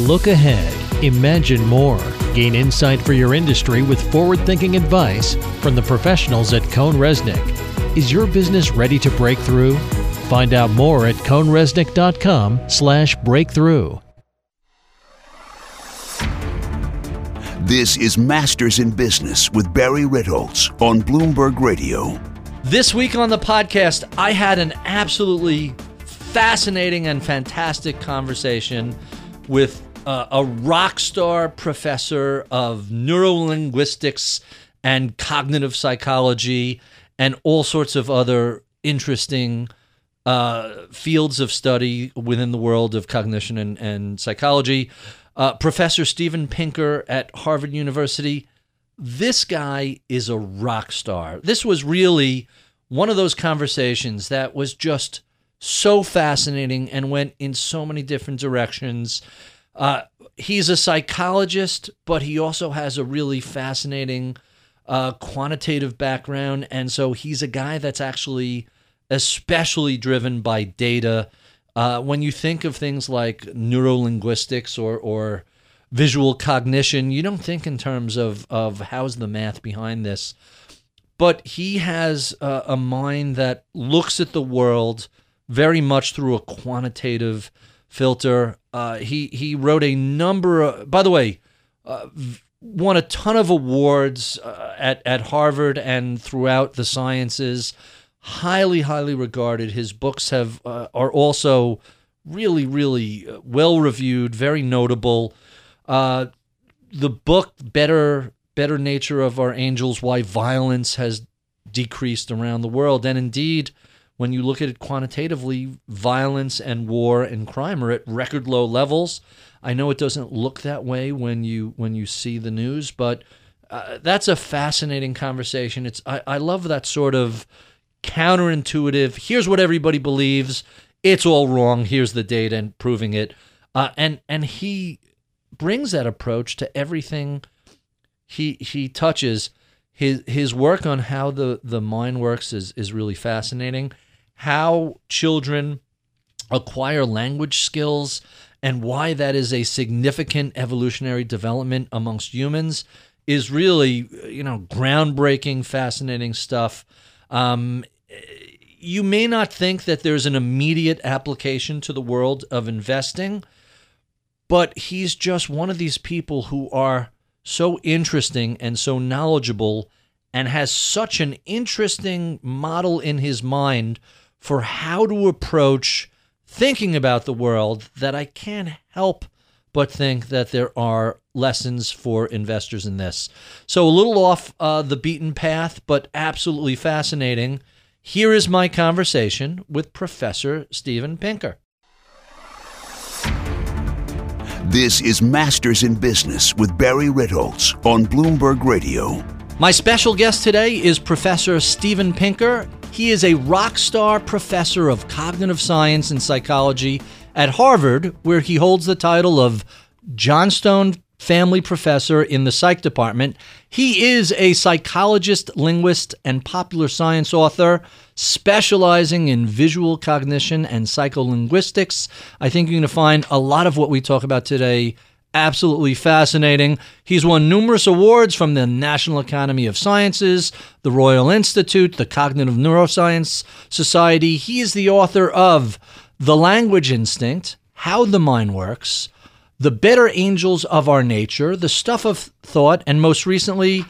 Look ahead, imagine more, gain insight for your industry with forward thinking advice from the professionals at CohnReznick. Is your business ready to break through? Find out more at cohnreznick.com slash breakthrough. This is Masters in Business with Barry Ritholtz on Bloomberg Radio. This week on the podcast, I had an absolutely fascinating and fantastic conversation with uh, a rock star professor of neurolinguistics and cognitive psychology and all sorts of other interesting uh, fields of study within the world of cognition and, and psychology. Uh, Professor Steven Pinker at Harvard University. This guy is a rock star. This was really one of those conversations that was just so fascinating and went in so many different directions. Uh, he's a psychologist, but he also has a really fascinating uh, quantitative background. And so he's a guy that's actually especially driven by data. Uh, when you think of things like neurolinguistics or, or visual cognition, you don't think in terms of, of how's the math behind this. But he has a, a mind that looks at the world very much through a quantitative filter. Uh, he he wrote a number of. By the way, uh, won a ton of awards uh, at at Harvard and throughout the sciences. Highly, highly regarded. His books have uh, are also really, really uh, well reviewed, very notable. Uh, the book "Better Better Nature of Our Angels: Why Violence Has Decreased Around the World," and indeed when you look at it quantitatively, violence and war and crime are at record low levels. I know it doesn't look that way when you when you see the news, but uh, that's a fascinating conversation. It's I, I love that sort of counterintuitive. Here's what everybody believes. It's all wrong. Here's the data and proving it. Uh, and and he brings that approach to everything he he touches. His his work on how the the mind works is is really fascinating how children acquire language skills and why that is a significant evolutionary development amongst humans is really, you know, groundbreaking, fascinating stuff. Um, you may not think that there's an immediate application to the world of investing, but he's just one of these people who are so interesting and so knowledgeable and has such an interesting model in his mind for how to approach thinking about the world that I can't help but think that there are lessons for investors in this. So, a little off uh, the beaten path, but absolutely fascinating. Here is my conversation with Professor Steven Pinker. This is Masters in Business with Barry Ritholtz on Bloomberg Radio. My special guest today is Professor Steven Pinker. He is a rock star professor of cognitive science and psychology at Harvard, where he holds the title of Johnstone Family Professor in the Psych Department. He is a psychologist, linguist, and popular science author specializing in visual cognition and psycholinguistics. I think you're going to find a lot of what we talk about today absolutely fascinating. He's won numerous awards from the National Academy of Sciences, the Royal Institute, the Cognitive Neuroscience Society. He is the author of The Language Instinct, How the Mind Works, The Better Angels of Our Nature, The Stuff of Thought, and most recently,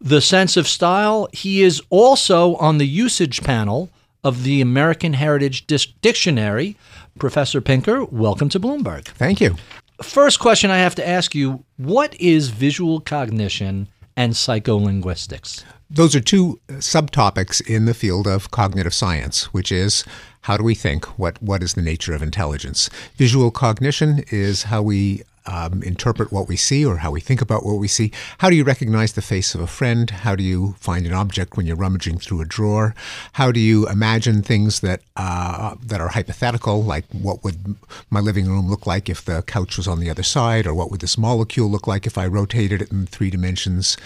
The Sense of Style. He is also on the usage panel of the American Heritage Dictionary. Professor Pinker, welcome to Bloomberg. Thank you first question I have to ask you what is visual cognition and psycholinguistics? Those are two uh, subtopics in the field of cognitive science, which is how do we think? What, what is the nature of intelligence? Visual cognition is how we um, interpret what we see or how we think about what we see. How do you recognize the face of a friend? How do you find an object when you're rummaging through a drawer? How do you imagine things that uh, that are hypothetical, like what would my living room look like if the couch was on the other side, or what would this molecule look like if I rotated it in three dimensions?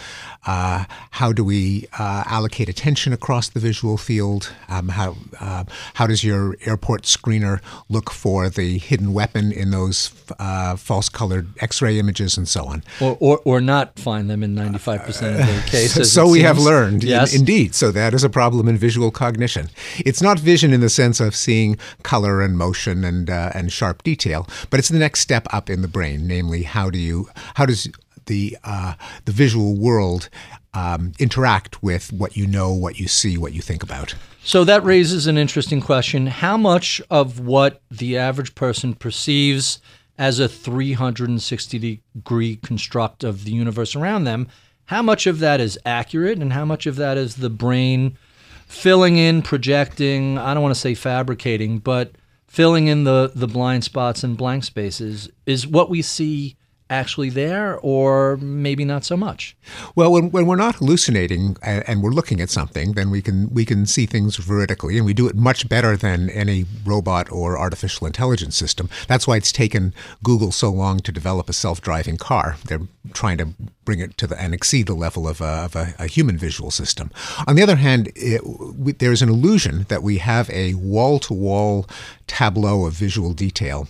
Uh, how do we uh, allocate attention across the visual field? Um, how uh, how does your airport screener look for the hidden weapon in those uh, false colored X-ray images, and so on. Or, or, or not find them in 95% of the cases. so we have seems. learned, in- indeed. So that is a problem in visual cognition. It's not vision in the sense of seeing color and motion and uh, and sharp detail, but it's the next step up in the brain. Namely, how do you how does the uh, the visual world um, interact with what you know, what you see, what you think about? So that raises an interesting question. How much of what the average person perceives as a 360 degree construct of the universe around them, how much of that is accurate and how much of that is the brain filling in, projecting, I don't want to say fabricating, but filling in the, the blind spots and blank spaces? Is what we see actually there or maybe not so much? Well, when, when we're not hallucinating and, and we're looking at something, then we can we can see things veridically, and we do it much better than any robot or artificial intelligence system. That's why it's taken Google so long to develop a self-driving car. They're trying to bring it to the and exceed the level of a, of a, a human visual system. On the other hand, it, we, there's an illusion that we have a wall-to-wall tableau of visual detail,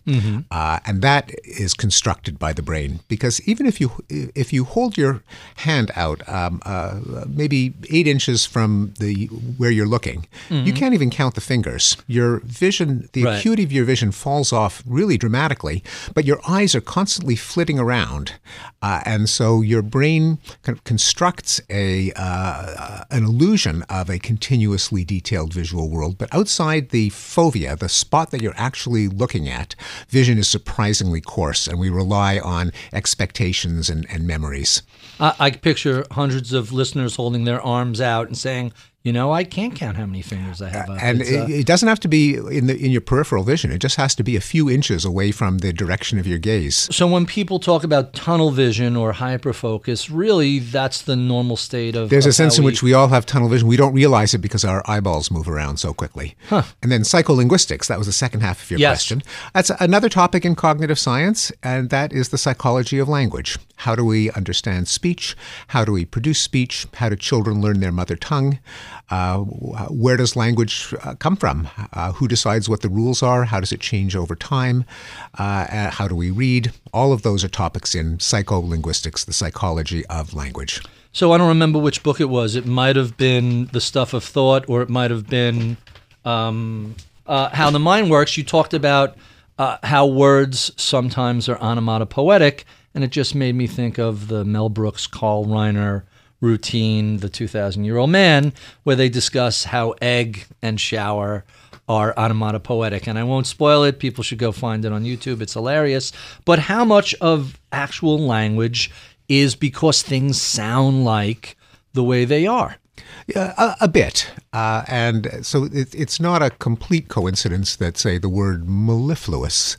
uh, and that is constructed by the brain. Because even if you if you hold your hand out, um, uh, maybe eight inches from the where you're looking, you can't even count the fingers. Your vision, the Right. acuity of your vision falls off really dramatically, but your eyes are constantly flitting around, uh, and so your brain kind of constructs a uh, an illusion of a continuously detailed visual world. But outside the fovea, the spot that you're actually looking at, vision is surprisingly coarse, and we rely on expectations and, and memories. I, I picture hundreds of listeners holding their arms out and saying, you know, I can't count how many fingers I have up. And It's, uh, it, it doesn't have to be in the in your peripheral vision. It just has to be a few inches away from the direction of your gaze. so when people talk about tunnel vision or hyperfocus, really that's the normal state of. There's of a sense in we- which we all have tunnel vision. We don't realize it because our eyeballs move around so quickly. Huh. And then psycholinguistics, that was the second half of your Yes. question. That's another topic in cognitive science, and that is the psychology of language. How do we understand speech? How do we produce speech? How do children learn their mother tongue? Uh, where does language uh, come from? Uh, who decides what the rules are? How does it change over time? Uh, uh, how do we read? All of those are topics in psycholinguistics, the psychology of language. So I don't remember which book it was. It might have been The Stuff of Thought, or it might have been um, How the Mind Works. You talked about how words sometimes are onomatopoetic, and it just made me think of the Mel Brooks, Carl Reiner routine, The 2,000 Year Old Man, where they discuss how egg and shower are onomatopoetic. And I won't spoil it. People should go find it on YouTube. It's hilarious. But how much of actual language is because things sound like the way they are? Yeah, a, a bit. Uh, and so it, it's not a complete coincidence that, say, the word mellifluous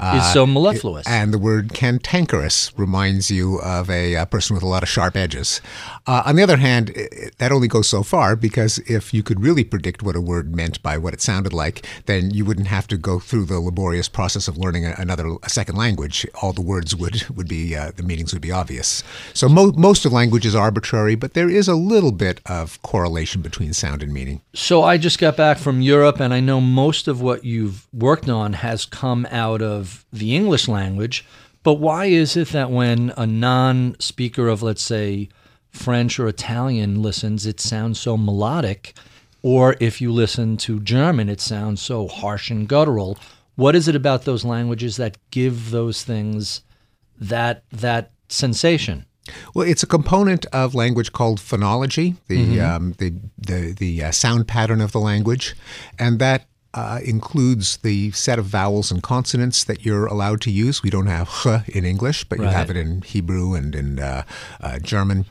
uh, Is so mellifluous. and the word cantankerous reminds you of a, uh person with a lot of sharp edges. Uh, on the other hand, i- i- that only goes so far because if you could really predict what a word meant by what it sounded like, then you wouldn't have to go through the laborious process of learning a, another a second language. All the words would would be uh, the meanings would be obvious. So mo- most of language is arbitrary, but there is a little bit of correlation between sound and meaning. So I just got back from Europe, and I know most of what you've worked on has come out of the English language. But why is it that when a non speaker of, let's say, French or Italian listens, it sounds so melodic? Or if you listen to German, it sounds so harsh and guttural. What is it about those languages that give those things that that sensation? Well, it's a component of language called phonology, the um, the the, the uh, sound pattern of the language, and that uh, includes the set of vowels and consonants that you're allowed to use. We don't have ch in English, but you have it in Hebrew and in uh, uh, German.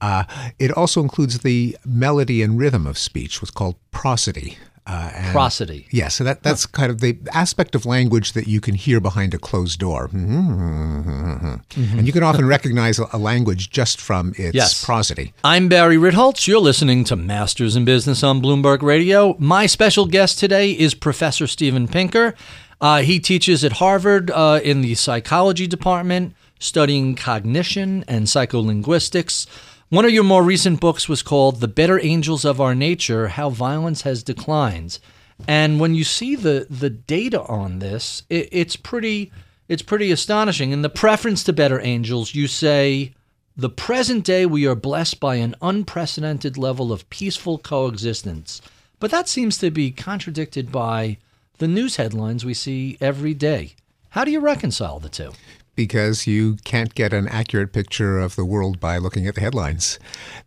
Uh, it also includes the melody and rhythm of speech, what's called prosody. Uh, and- Prosody. yeah, so that, that's kind of the aspect of language that you can hear behind a closed door. And you can often recognize a, a language just from its Yes. prosody. I'm Barry Ritholtz. You're listening to Masters in Business on Bloomberg Radio. My special guest today is Professor Steven Pinker. Uh, he teaches at Harvard uh, in the psychology department, studying cognition and psycholinguistics. One of your more recent books was called The Better Angels of Our Nature How Violence Has Declined. And when you see the, the data on this, it, it's pretty it's pretty astonishing. In the preference to Better Angels, you say, the present day we are blessed by an unprecedented level of peaceful coexistence. But that seems to be contradicted by the news headlines we see every day. How do you reconcile the two? Because you can't get an accurate picture of the world by looking at the headlines.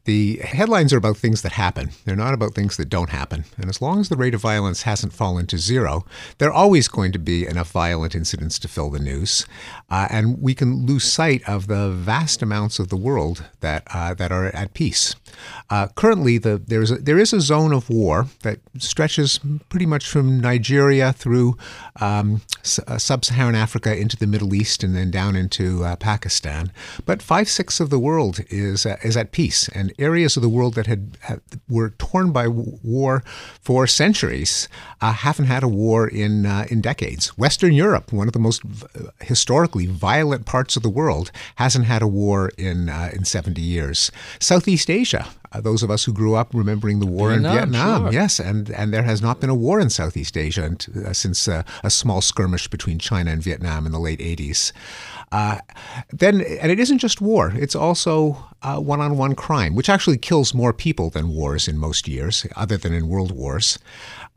The headlines are about things that happen, they're not about things that don't happen. And as long as the rate of violence hasn't fallen to zero, there are always going to be enough violent incidents to fill the news. Uh, and we can lose sight of the vast amounts of the world that, uh, that are at peace. Uh, currently, the, there's a, there is a zone of war that stretches pretty much from Nigeria through um, uh, sub Saharan Africa into the Middle East and then down into uh, Pakistan. But five sixths of the world is uh, is at peace, and areas of the world that had, had were torn by war for centuries uh, haven't had a war in uh, in decades. Western Europe, one of the most historically violent parts of the world, hasn't had a war in uh, in 70 years. Southeast Asia, uh, those of us who grew up remembering the war Vietnam, in Vietnam, sure. yes, and and there has not been a war in Southeast Asia and, uh, since uh, a small skirmish between China and Vietnam in the late 80s. Uh, then, and it isn't just war; it's also uh, one-on-one crime, which actually kills more people than wars in most years, other than in world wars.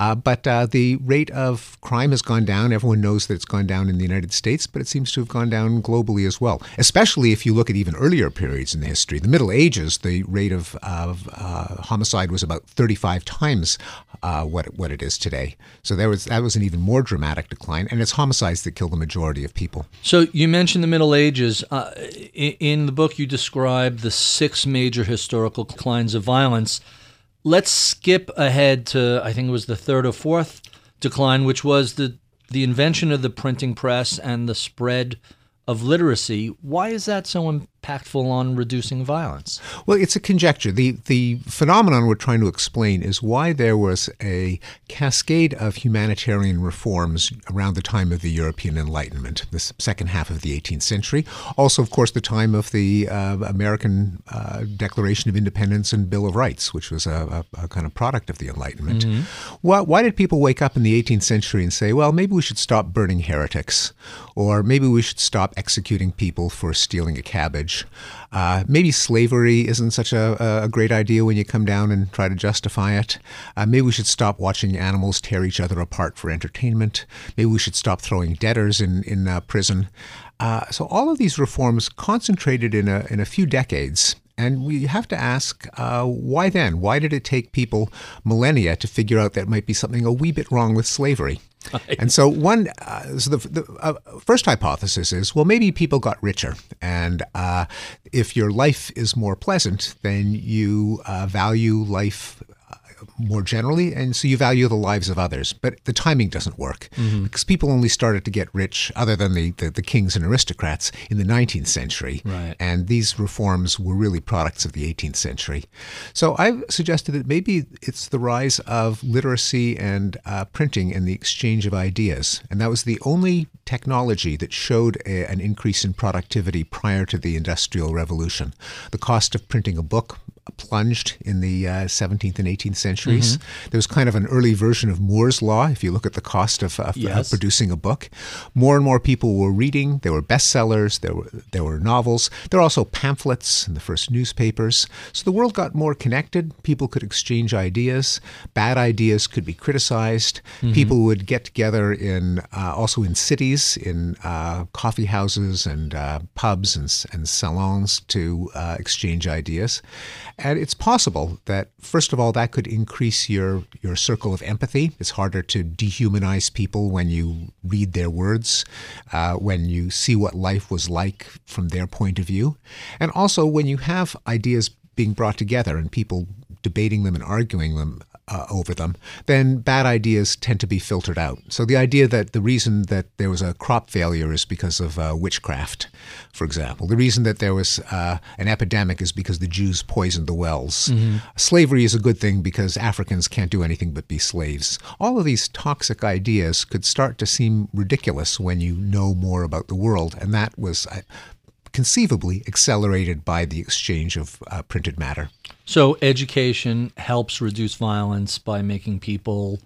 Uh, but uh, the rate of crime has gone down. Everyone knows that it's gone down in the United States, but it seems to have gone down globally as well. Especially if you look at even earlier periods in the history. The Middle Ages, the rate of, of uh, homicide was about 35 times uh, what what it is today. So there was that was an even more dramatic decline, and it's homicides that kill the majority of people. So you mentioned the Middle Ages. Uh, in, in the book, you describe the six major historical declines of violence. Let's skip ahead to I think it was the third or fourth decline, which was the the invention of the printing press and the spread of literacy. Why is that so impactful on reducing violence? Well, it's a conjecture. The the phenomenon we're trying to explain is why there was a cascade of humanitarian reforms around the time of the European Enlightenment, the second half of the 18th century. Also, of course, the time of the uh, American uh, Declaration of Independence and Bill of Rights, which was a, a, a kind of product of the Enlightenment. Why, why did people wake up in the 18th century and say, well, maybe we should stop burning heretics, or maybe we should stop executing people for stealing a cabbage? Uh, maybe slavery isn't such a, a, great idea when you come down and try to justify it. Uh, maybe we should stop watching animals tear each other apart for entertainment. Maybe we should stop throwing debtors in in uh, prison. Uh, so all of these reforms concentrated in a in a few decades. And we have to ask, uh, why then? Why did it take people millennia to figure out that might be something a wee bit wrong with slavery? And so one, uh, so the, the uh, first hypothesis is, well, maybe people got richer, and uh, if your life is more pleasant, then you uh, value life more generally, and so you value the lives of others. But the timing doesn't work mm-hmm. because people only started to get rich, other than the, the, the, kings and aristocrats, in the 19th century. Right. And these reforms were really products of the 18th century. So I've suggested that maybe it's the rise of literacy and uh, printing and the exchange of ideas. And that was the only technology that showed a, an increase in productivity prior to the Industrial Revolution. The cost of printing a book plunged in the uh, 17th and 18th centuries. Mm-hmm. There was kind of an early version of Moore's Law, if you look at the cost of, of, yes. of, producing a book. More and more people were reading. There were bestsellers, there were, there were novels. There were also pamphlets and the first newspapers. So the world got more connected. People could exchange ideas. Bad ideas could be criticized. Mm-hmm. People would get together in uh, also in cities, in uh, coffee houses and uh, pubs and, and salons to uh, exchange ideas. And it's possible that, first of all, that could increase your, your circle of empathy. It's harder to dehumanize people when you read their words, uh, when you see what life was like from their point of view. And also, when you have ideas being brought together and people debating them and arguing them uh, over them, then bad ideas tend to be filtered out. So the idea that the reason that there was a crop failure is because of uh, witchcraft, for example, the reason that there was uh, an epidemic is because the Jews poisoned the wells. Mm-hmm. Slavery is a good thing because Africans can't do anything but be slaves. All of these toxic ideas could start to seem ridiculous when you know more about the world, and that was conceivably accelerated by the exchange of uh, printed matter. So, education helps reduce violence by making people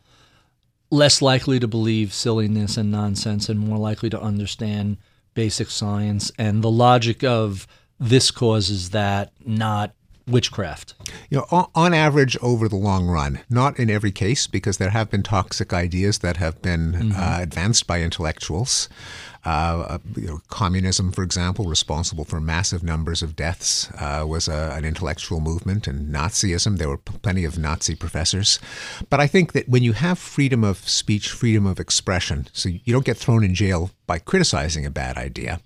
less likely to believe silliness and nonsense and more likely to understand basic science and the logic of this causes that, not witchcraft. You know, on, on, average, over the long run, not in every case, because there have been toxic ideas that have been mm-hmm. uh, advanced by intellectuals. Uh, uh, you know, communism, for example, responsible for massive numbers of deaths, uh, was a, an intellectual movement, and Nazism, there were plenty of Nazi professors. But I think that when you have freedom of speech, freedom of expression, so you don't get thrown in jail by criticizing a bad idea,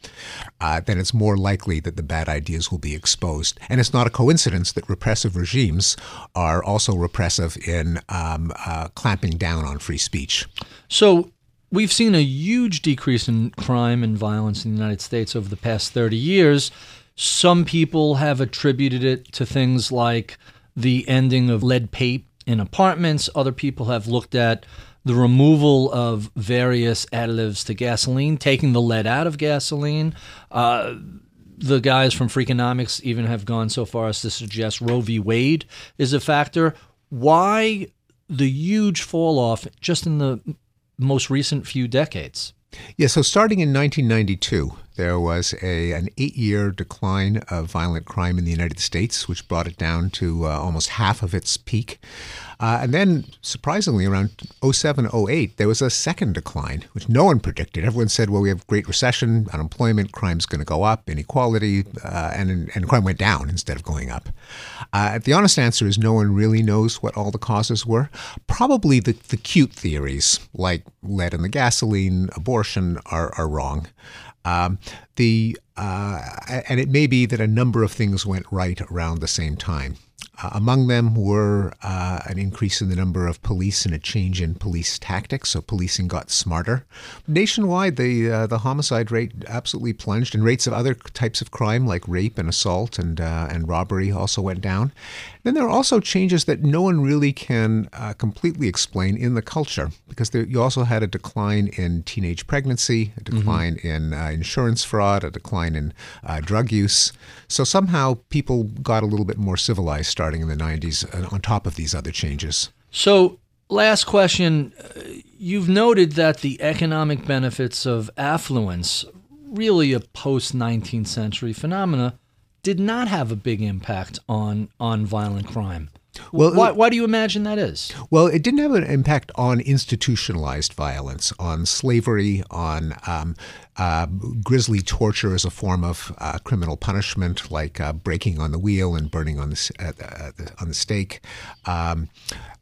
uh, then it's more likely that the bad ideas will be exposed. And it's not a coincidence that repressive regimes are also repressive in um, uh, clamping down on free speech. So, we've seen a huge decrease in crime and violence in the United States over the past 30 years. Some people have attributed it to things like the ending of lead paint in apartments. Other people have looked at the removal of various additives to gasoline, taking the lead out of gasoline. Uh, the guys from Freakonomics even have gone so far as to suggest Roe v. Wade is a factor. Why the huge fall off just in the most recent few decades. Yeah, so starting in 1992, there was a an eight year decline of violent crime in the United States, which brought it down to uh, almost half of its peak. Uh, and then, surprisingly, around 07, 08, there was a second decline, which no one predicted. Everyone said, well, we have great recession, unemployment, crime's going to go up, inequality, uh, and, and crime went down instead of going up. Uh, the honest answer is no one really knows what all the causes were. Probably the, the cute theories, like lead in the gasoline, abortion, are, are wrong. Um, the uh, and it may be that a number of things went right around the same time. Uh, among them were uh, an increase in the number of police and a change in police tactics, so policing got smarter. Nationwide, the uh, the homicide rate absolutely plunged, and rates of other types of crime like rape and assault and uh, and robbery also went down. Then there are also changes that no one really can uh, completely explain in the culture, because there, you also had a decline in teenage pregnancy, a mm-hmm. decline mm-hmm. in uh, insurance fraud, a decline in drug use. So somehow people got a little bit more civilized starting in the 90s uh, on top of these other changes. So, last question. Uh, you've noted that the economic benefits of affluence, really a post 19th century phenomena, did not have a big impact on, on violent crime. Well, why, why do you imagine that is? Well, it didn't have an impact on institutionalized violence, on slavery, on um, uh, grisly torture is a form of uh, criminal punishment, like uh, breaking on the wheel and burning on the uh, on the stake. Um,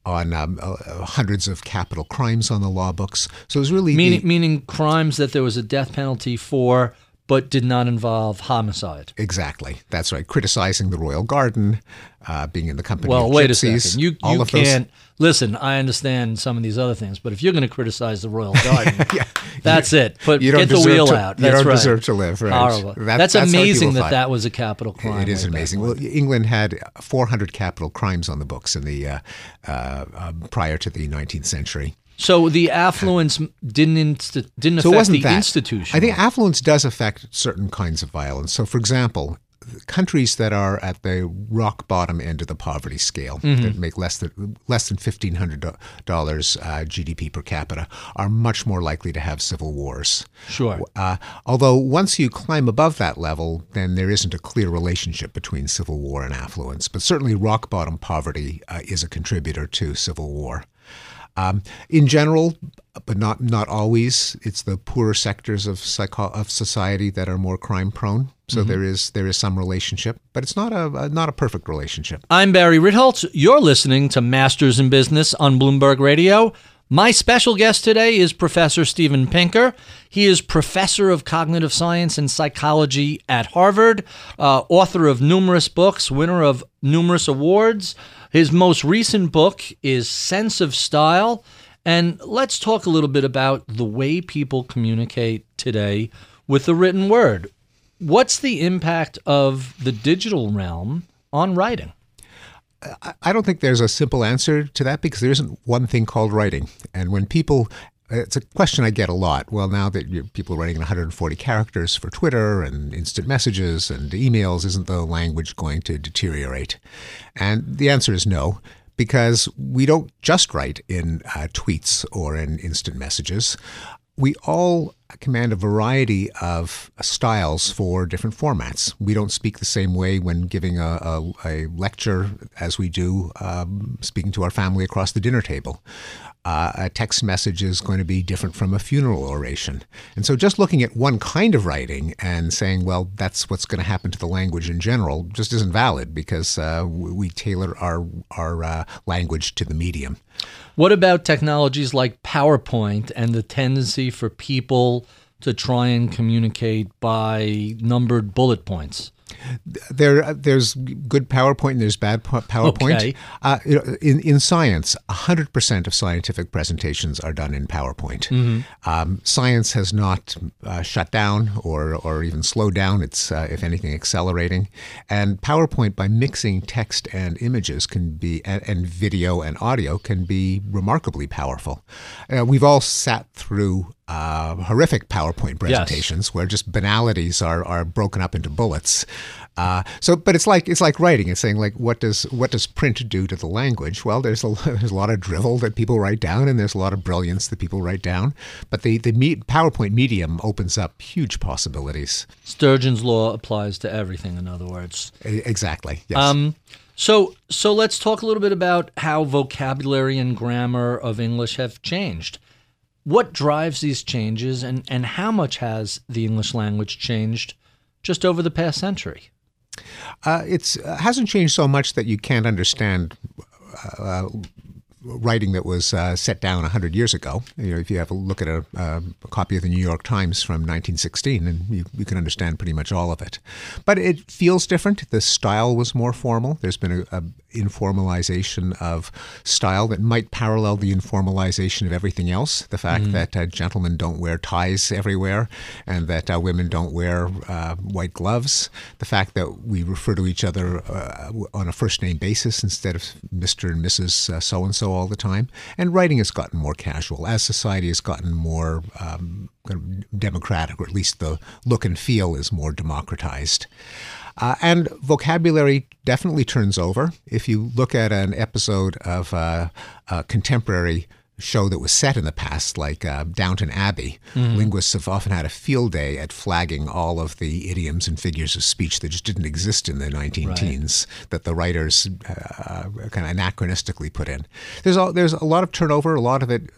on um, uh, hundreds of capital crimes on the law books. So it was really meaning, the, meaning crimes that there was a death penalty for but did not involve homicide. Exactly. That's right. Criticizing the royal garden, uh, being in the company well, of wait gypsies, a second. You, you can't. Those. Listen, I understand some of these other things, but if you're going to criticize the royal garden, yeah. that's you, it. Put, get the wheel to, out. That's you don't right. deserve to live. Right. Horrible. That, that's, that's, amazing that that was a capital crime. It is amazing. Well, England had 400 capital crimes on the books in the uh, uh, prior to the 19th century. So the affluence didn't inst- didn't so affect the that. institution. I think affluence does affect certain kinds of violence. So, for example, countries that are at the rock bottom end of the poverty scale mm-hmm. that make less than less than fifteen hundred dollars uh, GDP per capita are much more likely to have civil wars. Sure. Uh, although once you climb above that level, then there isn't a clear relationship between civil war and affluence. But certainly, rock bottom poverty uh, is a contributor to civil war. Um, in general, but not not always, it's the poorer sectors of psycho- of society that are more crime prone. So mm-hmm. there is there is some relationship, but it's not a, a not a perfect relationship. I'm Barry Ritholtz. You're listening to Masters in Business on Bloomberg Radio. My special guest today is Professor Steven Pinker. He is professor of cognitive science and psychology at Harvard, uh, author of numerous books, winner of numerous awards. His most recent book is Sense of Style. And let's talk a little bit about the way people communicate today with the written word. What's the impact of the digital realm on writing? I don't think there's a simple answer to that because there isn't one thing called writing. And when people it's a question I get a lot. Well, now that people are writing 140 characters for Twitter and instant messages and emails, isn't the language going to deteriorate? And the answer is no. because we don't just write in uh, tweets or in instant messages. We all command a variety of styles for different formats. We don't speak the same way when giving a, a, a lecture as we do um, speaking to our family across the dinner table. Uh, a text message is going to be different from a funeral oration. And so just looking at one kind of writing and saying, well, that's what's going to happen to the language in general just isn't valid because uh, we tailor our, our uh, language to the medium. What about technologies like PowerPoint and the tendency for people to try and communicate by numbered bullet points? There, there's good PowerPoint and there's bad PowerPoint. Okay. Uh, in in science, hundred percent of scientific presentations are done in PowerPoint. Mm-hmm. Um, science has not uh, shut down or or even slowed down. It's uh, if anything accelerating. And PowerPoint, by mixing text and images, can be and, and video and audio can be remarkably powerful. Uh, we've all sat through uh, horrific PowerPoint presentations yes. where just banalities are, are broken up into bullets. Uh, so, but it's like it's like writing. It's saying like, what does what does print do to the language? Well, there's a there's a lot of drivel that people write down, and there's a lot of brilliance that people write down. But the the PowerPoint medium opens up huge possibilities. Sturgeon's law applies to everything. In other words, exactly. Yes. Um, so so let's talk a little bit about how vocabulary and grammar of English have changed. What drives these changes, and, and how much has the English language changed just over the past century? Uh, it uh, hasn't changed so much that you can't understand uh, writing that was uh, set down 100 years ago. You know, if you have a look at a, uh, a, copy of the New York Times from 1916, and you, you, can understand pretty much all of it. But it feels different. The style was more formal. There's been a, a informalization of style that might parallel the informalization of everything else. The fact mm. that uh, gentlemen don't wear ties everywhere, and that uh, women don't wear uh, white gloves. The fact that we refer to each other uh, on a first name basis instead of Mr. and Mrs. So and so all the time. And writing has gotten more casual as society has gotten more um, democratic, or at least the look and feel is more democratized. Uh, and vocabulary definitely turns over. If you look at an episode of uh, a contemporary show that was set in the past, like uh, Downton Abbey, mm-hmm. linguists have often had a field day at flagging all of the idioms and figures of speech that just didn't exist in the 19 right. teens that the writers uh, kind of anachronistically put in. There's a, there's a lot of turnover. A lot of it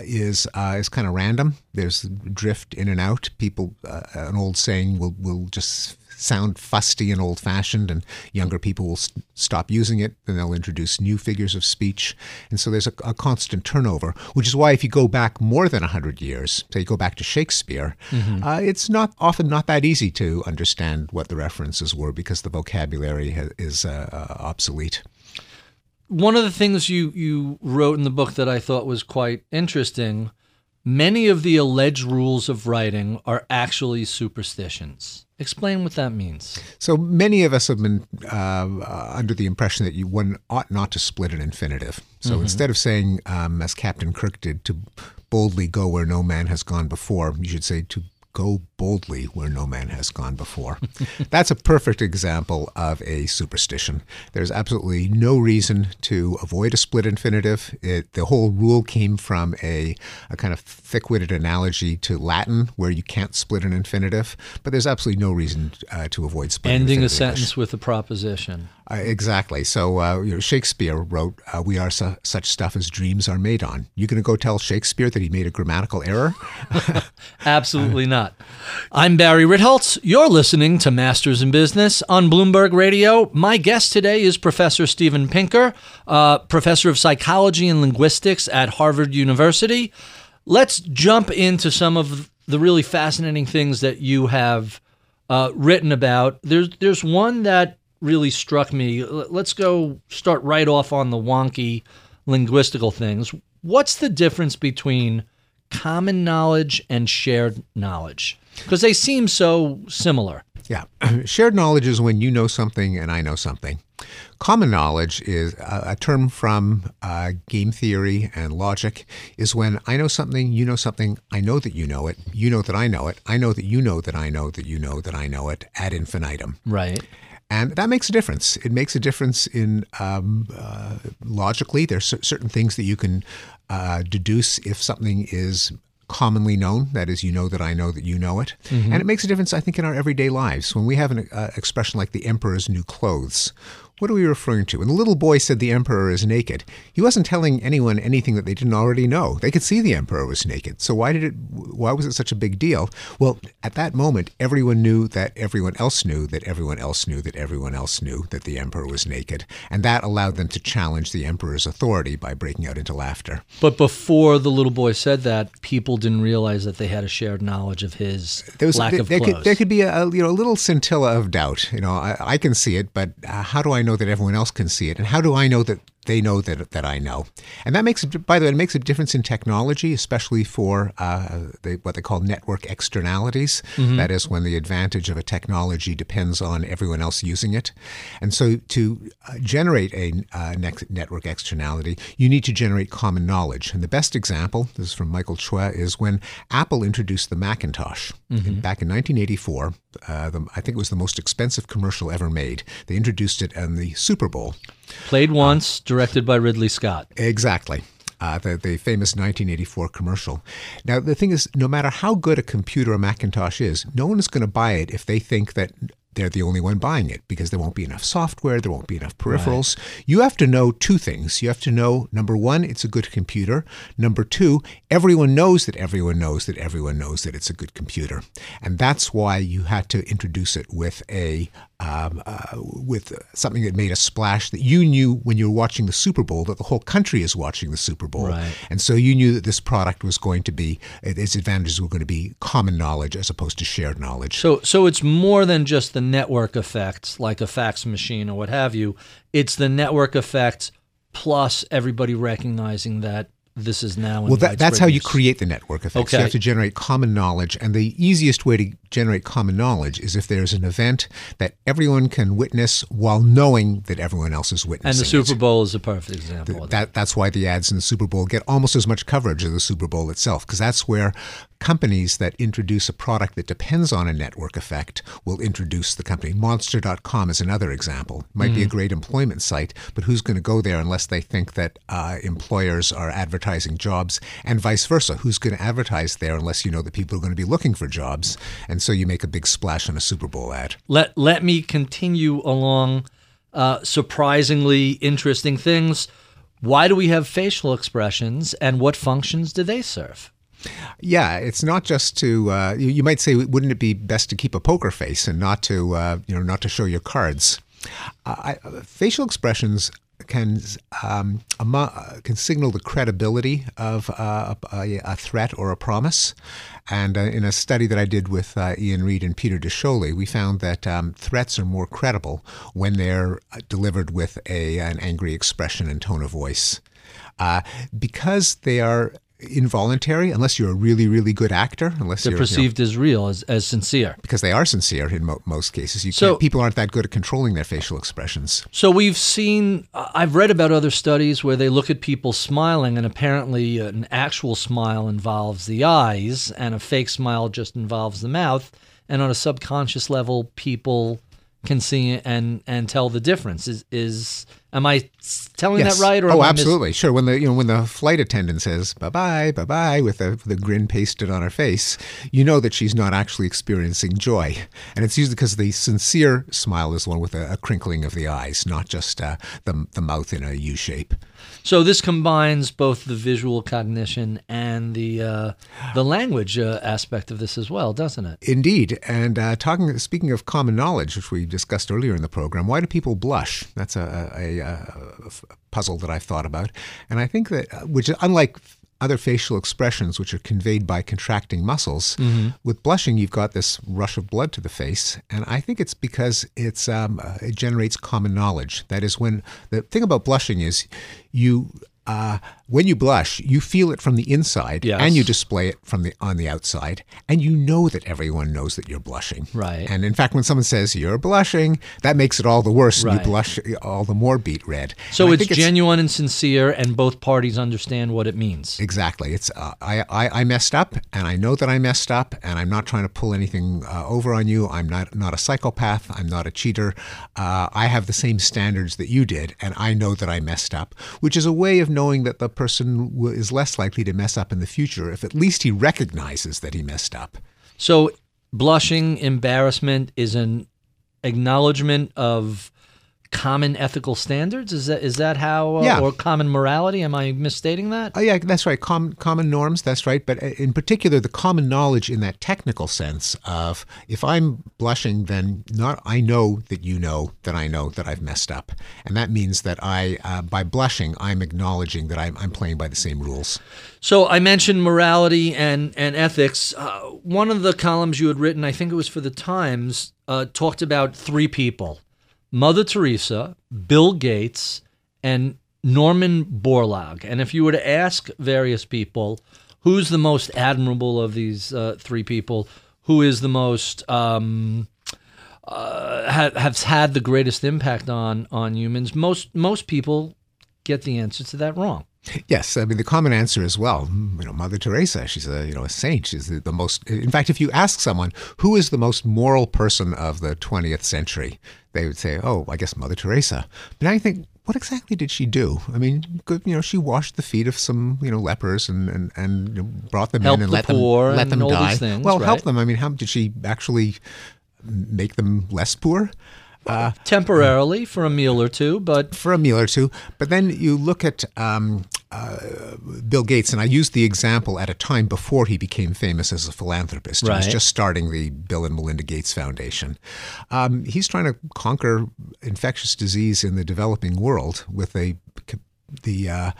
is uh, is kind of random. There's drift in and out. People, uh, an old saying will will just sound fusty and old fashioned, and younger people will st- stop using it and they'll introduce new figures of speech. And so there's a, a, constant turnover, which is why if you go back more than 100 years, say you go back to Shakespeare, mm-hmm. uh, it's not often not that easy to understand what the references were because the vocabulary ha- is uh, uh, obsolete. One of the things you, you wrote in the book that I thought was quite interesting many of the alleged rules of writing are actually superstitions. Explain what that means. So many of us have been uh, under the impression that you one ought not to split an infinitive. So mm-hmm. instead of saying, um, as Captain Kirk did, to boldly go where no man has gone before, you should say to go boldly where no man has gone before. That's a perfect example of a superstition. There's absolutely no reason to avoid a split infinitive. It, the whole rule came from a, a kind of thick witted analogy to Latin where you can't split an infinitive, but there's absolutely no reason uh, to avoid splitting Ending a sentence with a proposition. Uh, exactly. So uh, you know, Shakespeare wrote, uh, "We are su- such stuff as dreams are made on." You going to go tell Shakespeare that he made a grammatical error? Absolutely not. I'm Barry Ritholtz. You're listening to Masters in Business on Bloomberg Radio. My guest today is Professor Steven Pinker, uh, professor of psychology and linguistics at Harvard University. Let's jump into some of the really fascinating things that you have uh, written about. There's there's one that really struck me. Let's go start right off on the wonky linguistical things. What's the difference between common knowledge and shared knowledge? Because they seem so similar. Yeah. shared knowledge is when you know something and I know something. Common knowledge is a, a term from uh, game theory and logic, is when I know something, you know something, I know that you know it, you know that I know it, I know that you know that I know that you know that I know it ad infinitum. Right. And that makes a difference. It makes a difference in um, uh, logically. There's certain things that you can uh, deduce if something is commonly known. That is, you know that I know that you know it. Mm-hmm. And it makes a difference, I think, in our everyday lives. When we have an uh, expression like the emperor's new clothes, what are we referring to? When the little boy said the emperor is naked, he wasn't telling anyone anything that they didn't already know. They could see the emperor was naked. So why did it why was it such a big deal? Well, at that moment everyone knew that everyone else knew that everyone else knew that everyone else knew that the emperor was naked, and that allowed them to challenge the emperor's authority by breaking out into laughter. But before the little boy said that, people didn't realize that they had a shared knowledge of his there was, lack there, of there clothes. Could, there could be a, you know a little scintilla of doubt. You know, I, I can see it, but uh, how do I know know that everyone else can see it? And how do I know that they know that that I know. And that makes, by the way, it makes a difference in technology, especially for uh, the, what they call network externalities. Mm-hmm. That is when the advantage of a technology depends on everyone else using it. And so to uh, generate a uh, network externality, you need to generate common knowledge. And the best example, this is from Michael Chwe, is when Apple introduced the Macintosh mm-hmm. back in 1984. Uh, the, I think it was the most expensive commercial ever made. They introduced it in the Super Bowl. Played once, uh, directed by Ridley Scott. Exactly. Uh, the, the famous 1984 commercial. Now, the thing is, no matter how good a computer a Macintosh is, no one is going to buy it if they think that they're the only one buying it because there won't be enough software, there won't be enough peripherals. Right. You have to know two things. You have to know number one, it's a good computer. Number two, everyone knows that everyone knows that everyone knows that it's a good computer. And that's why you had to introduce it with a um, uh, with something that made a splash that you knew when you were watching the Super Bowl that the whole country is watching the Super Bowl. Right. And so you knew that this product was going to be, its advantages were going to be common knowledge as opposed to shared knowledge. So, so it's more than just the network effects like a fax machine or what have you. It's the network effects plus everybody recognizing that this is now. well, that, that's how you create the network effects. Okay. You have to generate common knowledge, and the easiest way to generate common knowledge is if there's an event that everyone can witness while knowing that everyone else is witnessing. And the Super Bowl is a perfect example. The, that, that's why the ads in the Super Bowl get almost as much coverage as the Super Bowl itself, because that's where companies that introduce a product that depends on a network effect will introduce the company. Monster.com is another example. Might mm. be a mm. great employment site, but who's going to go there unless they think that uh, employers are advertising jobs, and vice versa? Who's going to advertise there unless you know that people are going to be looking for jobs? And so you make a big splash on a Super Bowl ad. Let let me continue along uh, surprisingly interesting things. Why do we have facial expressions, and what functions do they serve? Yeah, it's not just to. Uh, you, you, might say, wouldn't it be best to keep a poker face and not to, uh, you know, not to show your cards? I, facial expressions can um, can signal the credibility of uh, a, a, threat or a promise. And uh, in a study that I did with uh, Ian Reed and Peter DeScioli, we found that um, threats are more credible when they're uh, delivered with a, an angry expression and tone of voice. Uh, because they are involuntary unless you're a really really good actor unless they're perceived you know, as real as, as sincere. Because they are sincere in mo- most cases. You so, people aren't that good at controlling their facial expressions. So we've seen uh, i've read about other studies where they look at people smiling and apparently uh, an actual smile involves the eyes and a fake smile just involves the mouth. And on a subconscious level people can see and and tell the difference. Is is Am I telling yes. that right? Or oh, absolutely, mis- sure. When the you know when the flight attendant says bye bye bye bye with the the grin pasted on her face, you know that she's not actually experiencing joy, and it's usually because the sincere smile is one with a, a crinkling of the eyes, not just uh, the the mouth in a U shape. So this combines both the visual cognition and the uh, the language uh, aspect of this as well, doesn't it? Indeed. And uh, talking, speaking of common knowledge, which we discussed earlier in the program, why do people blush? That's a, a, a puzzle that I've thought about, and I think that, uh, which unlike other facial expressions which are conveyed by contracting muscles. Mm-hmm. With blushing, you've got this rush of blood to the face, and I think it's because it's um, uh, it generates common knowledge. That is, when the thing about blushing is you uh, when you blush, you feel it from the inside, Yes. and you display it from the on the outside, and you know that everyone knows that you're blushing. Right. And in fact, when someone says you're blushing, that makes it all the worse, and Right. you blush all the more beet red. So it's genuine and sincere, and both parties understand what it means. Exactly. It's uh, I, I I messed up, and I know that I messed up, and I'm not trying to pull anything uh, over on you. I'm not not a psychopath. I'm not a cheater. Uh, I have the same standards that you did, and I know that I messed up, which is a way of knowing that the person is less likely to mess up in the future if at least he recognizes that he messed up. So blushing, embarrassment is an acknowledgement of common ethical standards. Is that is that how uh, Yeah. or common morality? Am I misstating that? Oh yeah, that's right. Common common norms. That's right. But uh, in particular, the common knowledge in that technical sense of if I'm blushing, then not I know that you know that I know that I've messed up, and that means that I uh, by blushing I'm acknowledging that I'm, I'm playing by the same rules. So I mentioned morality and and ethics. Uh, one of the columns you had written, I think it was for the Times, uh, talked about three people: Mother Teresa, Bill Gates, and Norman Borlaug. And if you were to ask various people, who's the most admirable of these uh, three people? Who is the most um, uh, ha- has had the greatest impact on on humans? Most most people get the answer to that wrong. Yes, I mean the common answer is well, you know, Mother Teresa. She's a you know a saint. She's the, the most. In fact, if you ask someone who is the most moral person of the 20th century, they would say, "Oh, I guess Mother Teresa." But now you think, what exactly did she do? I mean, good, you know, she washed the feet of some you know lepers and and, and you know, brought them in and the let them let them die. things, well, help them. I mean, how did she actually make them less poor? Temporarily for a meal or two, but for a meal or two. But then you look at um, uh, Bill Gates, and I used the example at a time before he became famous as a philanthropist. He was just starting the Bill and Melinda Gates Foundation. Um, he's trying to conquer infectious disease in the developing world with a the uh,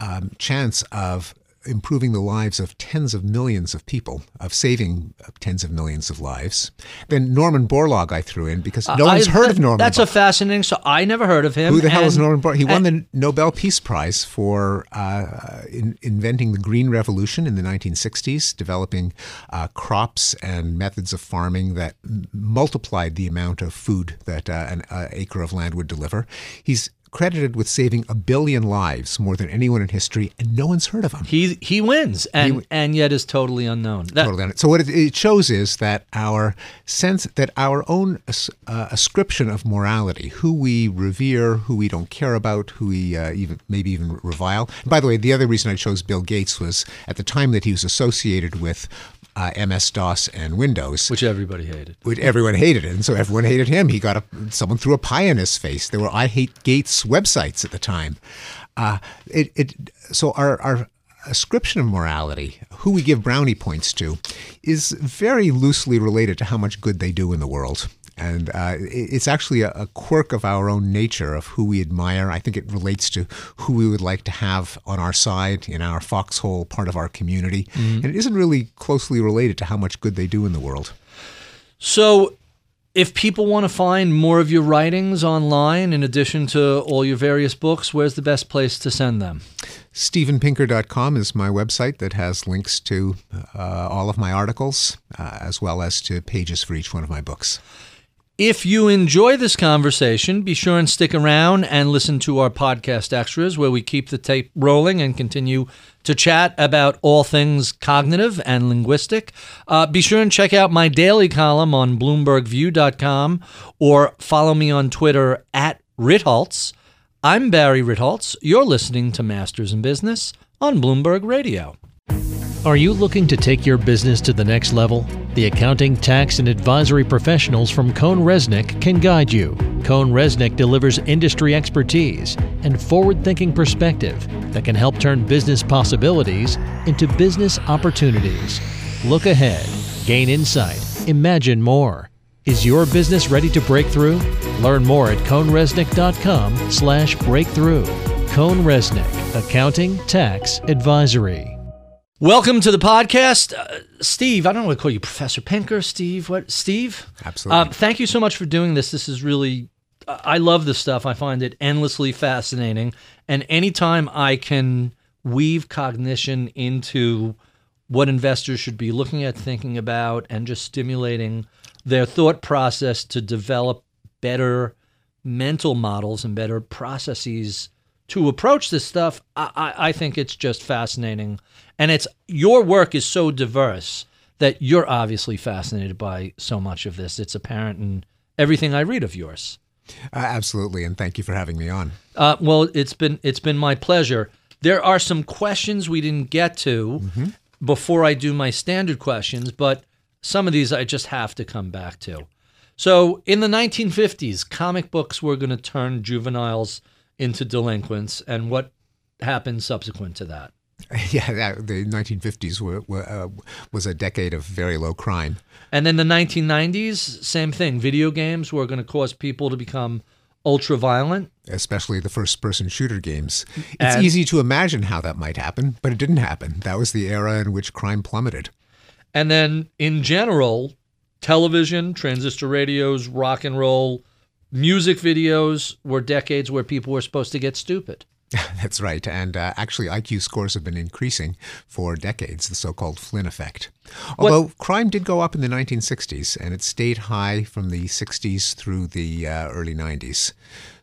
um, chance of improving the lives of tens of millions of people, of saving tens of millions of lives. Then Norman Borlaug I threw in because no one's I- heard that- of Norman. That's Borlaug. a fascinating. So I never heard of him. Who the hell is Norman Borlaug? He won the Nobel Peace Prize for uh, in, inventing the Green Revolution in the 1960s, developing uh, crops and methods of farming that m- multiplied the amount of food that uh, an uh, acre of land would deliver. He's credited with saving a billion lives, more than anyone in history, and no one's heard of him. He he wins, and and yet is totally unknown. That- Totally it. So what it, shows is that our sense that our own uh, ascription of morality, who we revere, who we don't care about, who we uh, even maybe even revile. And by the way, the other reason I chose Bill Gates was at the time that he was associated with uh, MS DOS and Windows. which everybody hated. which everyone hated and so everyone hated him. He got a someone threw a pie in his face. There were I hate Gates websites at the time. Uh, it, it so our our ascription of morality, who we give brownie points to, is very loosely related to how much good they do in the world. And uh, it's actually a, a quirk of our own nature of who we admire. I think it relates to who we would like to have on our side in our foxhole part of our community. And it isn't really closely related to how much good they do in the world. So, if people want to find more of your writings online, in addition to all your various books, where's the best place to send them? StevenPinker.com is my website that has links to uh, all of my articles, uh, as well as to pages for each one of my books. If you enjoy this conversation, be sure and stick around and listen to our podcast extras where we keep the tape rolling and continue to chat about all things cognitive and linguistic. Uh, be sure and check out my daily column on BloombergView.com or follow me on Twitter at Ritholtz. I'm Barry Ritholtz. You're listening to Masters in Business on Bloomberg Radio. Are you looking to take your business to the next level? The accounting, tax, and advisory professionals from CohnReznick can guide you. CohnReznick delivers industry expertise and forward thinking perspective that can help turn business possibilities into business opportunities. Look ahead, gain insight, imagine more. Is your business ready to break through? Learn more at cohnreznick.com slash breakthrough. CohnReznick, Accounting, Tax, Advisory. Welcome to the podcast, uh, Steve. I don't know what to call you, Professor Pinker, Steve. What, Steve? Absolutely. Um, thank you so much for doing this. This is really I love this stuff. I find it endlessly fascinating. And anytime I can weave cognition into what investors should be looking at, thinking about, and just stimulating their thought process to develop better mental models and better processes to approach this stuff, I, I, I think it's just fascinating. And it's your work is so diverse that you're obviously fascinated by so much of this. It's apparent in everything I read of yours. Uh, absolutely, and thank you for having me on. Uh, well, it's been it's been my pleasure. There are some questions we didn't get to before I do my standard questions, but some of these I just have to come back to. So, in the 1950s, comic books were going to turn juveniles into delinquents, and what happened subsequent to that? Yeah, that, the 1950s were, were, uh, was a decade of very low crime. And then the 1990s, same thing. Video games were going to cause people to become ultra violent. especially the first person shooter games. It's And- easy to imagine how that might happen, but it didn't happen. That was the era in which crime plummeted. And then in general, television, transistor radios, rock and roll, music videos were decades where people were supposed to get stupid. That's right. And uh, actually, IQ scores have been increasing for decades, the so called Flynn effect. Although crime did go up in the 1960s and it stayed high from the 60s through the uh, early 90s.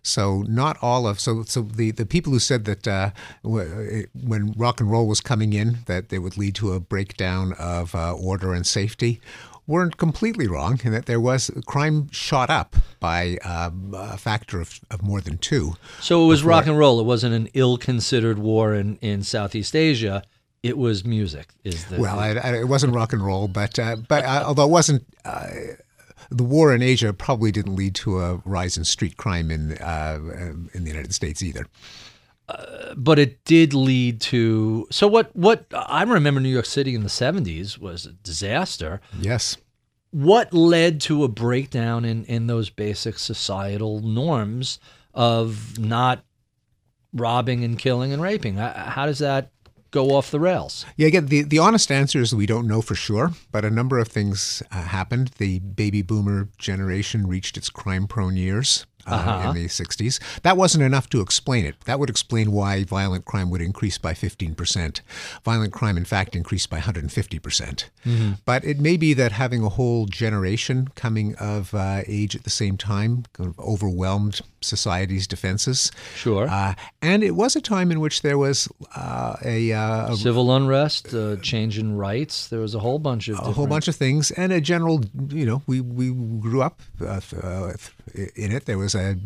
So not all of so so the, the people who said that uh, when rock and roll was coming in that it would lead to a breakdown of uh, order and safety weren't completely wrong, in that there was crime shot up by um, a factor of, of more than two. So it was rock and roll. It wasn't an ill-considered war in, in Southeast Asia. It was music. Is the Well, I, I, it wasn't rock and roll, but uh, but uh, although it wasn't. Uh, the war in Asia probably didn't lead to a rise in street crime in uh, in the United States either. But it did lead to. So what? What I remember New York City in the '70s was a disaster. Yes. what led to a breakdown in, in those basic societal norms of not robbing and killing and raping? How does that go off the rails? Yeah, again, the, the honest answer is we don't know for sure, but a number of things uh, happened. The baby boomer generation reached its crime prone years. Uh, In the 60s. That wasn't enough to explain it. That would explain why violent crime would increase by 15%. Violent crime, in fact, increased by 150%. percent But it may be that having a whole generation coming of uh, age at the same time kind of overwhelmed society's defenses. Sure. Uh, and it was a time in which there was uh, a, uh, a Civil unrest, uh, change in rights. There was a whole bunch of a whole bunch of things and a general you know we we grew up uh, in it there was a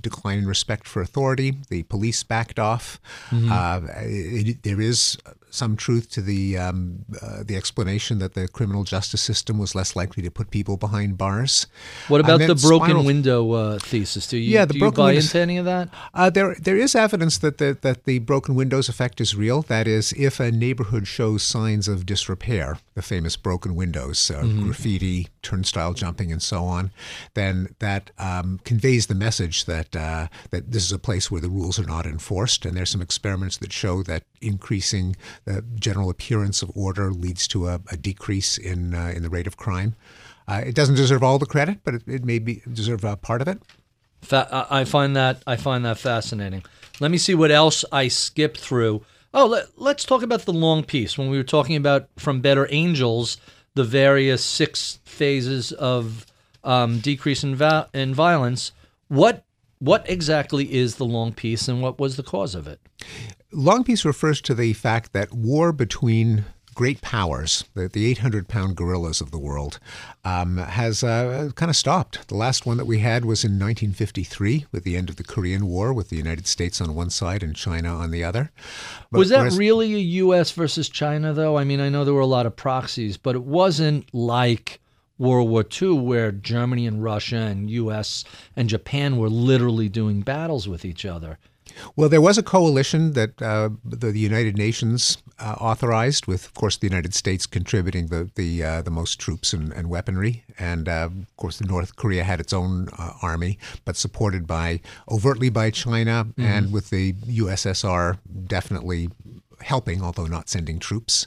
decline in respect for authority the police backed off uh, it, there is some truth to the um, uh, the explanation that the criminal justice system was less likely to put people behind bars What about the broken spiraled- window uh, thesis? Do you, Yeah, the do you buy windows- into any of that? Uh, there, there is evidence that the, that the broken windows effect is real. That is, if a neighborhood shows signs of disrepair, the famous broken windows, uh, graffiti, turnstile jumping, and so on, then that um, conveys the message that uh, that this is a place where the rules are not enforced. And there's some experiments that show that increasing the general appearance of order leads to a, a decrease in uh, in the rate of crime. Uh, it doesn't deserve all the credit, but it, it may be deserve a part of it. Fa- I I find that I find that fascinating. Let me see what else I skipped through. Oh, let, let's talk about the long peace when we were talking about from Better Angels, the various six phases of um, decrease in, in violence. What what exactly is the long peace, and what was the cause of it? Long peace refers to the fact that war between great powers, the, the 800 pound gorillas of the world, um, has uh, kind of stopped. The last one that we had was in 1953 with the end of the Korean War, with the United States on one side and China on the other. But was that whereas- really a U.S. versus China, though? I mean, I know there were a lot of proxies, but it wasn't like World War II, where Germany and Russia and U.S. and Japan were literally doing battles with each other. Well, there was a coalition that uh, the, the United Nations uh, authorized, with, of course, the United States contributing the the, uh, the most troops and, and weaponry, and uh, of course, North Korea had its own uh, army, but supported by overtly by China, and with the USSR definitely helping, although not sending troops.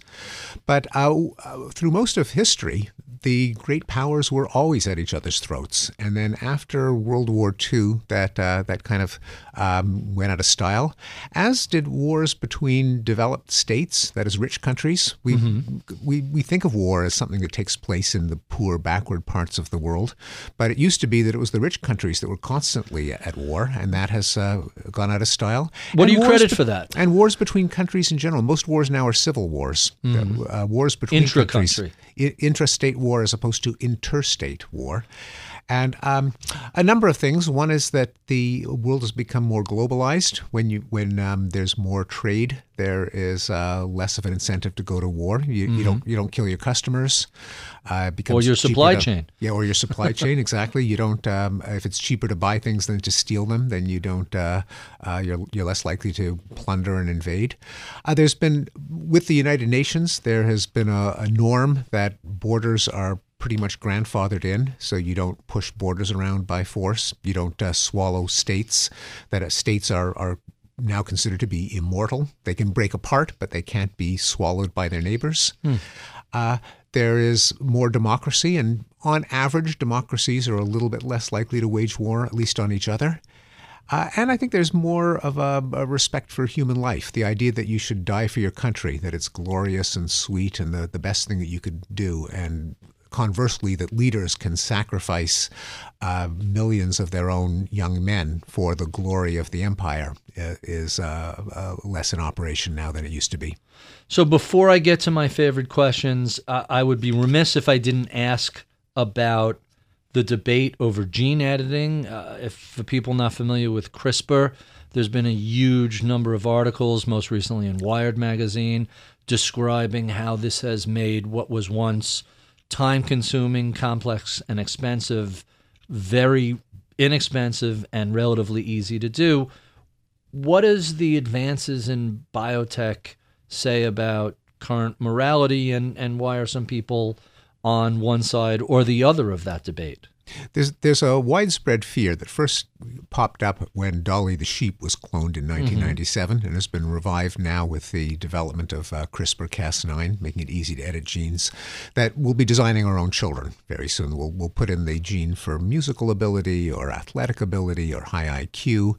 But uh, uh, through most of history, the great powers were always at each other's throats. And then after World War II, that uh, that kind of um, went out of style, as did wars between developed states, that is, rich countries. We, mm-hmm. we, we think of war as something that takes place in the poor, backward parts of the world. But it used to be that it was the rich countries that were constantly at war, and that has uh, gone out of style. What and do you credit be- for that? And wars between countries in general. Most wars now are civil wars. Mm-hmm. Uh, wars between countries. I- intrastate war as opposed to interstate war. And um, a number of things. One is that the world has become more globalized. When you when um, there's more trade, there is uh, less of an incentive to go to war. You, mm-hmm. you don't you don't kill your customers. Uh, or your supply to, chain. Yeah, or your supply chain. Exactly. You don't. Um, if it's cheaper to buy things than to steal them, then you don't. Uh, uh you're you're less likely to plunder and invade. Uh, there's been with the United Nations. There has been a, a norm that borders are pretty much grandfathered in, so you don't push borders around by force. You don't uh, swallow states. That uh, states are are now considered to be immortal. They can break apart, but they can't be swallowed by their neighbors. Hmm. Uh, there is more democracy, and on average, democracies are a little bit less likely to wage war, at least on each other. Uh, and I think there's more of a, a, respect for human life. The idea that you should die for your country, that it's glorious and sweet and the, the best thing that you could do. And conversely, that leaders can sacrifice uh, millions of their own young men for the glory of the empire uh, is uh, uh, less in operation now than it used to be. So, before I get to my favorite questions, I would be remiss if I didn't ask about the debate over gene editing. Uh, if for people not familiar with CRISPR, there's been a huge number of articles, most recently in Wired magazine, describing how this has made what was once time consuming, complex, and expensive, very inexpensive and relatively easy to do. What does the advances in biotech say about current morality and, and why are some people on one side or the other of that debate? There's there's a widespread fear that first popped up when Dolly the sheep was cloned in 1997 mm-hmm. and has been revived now with the development of uh, CRISPR-Cas9, making it easy to edit genes. That we'll be designing our own children very soon. We'll we'll put in the gene for musical ability or athletic ability or high IQ.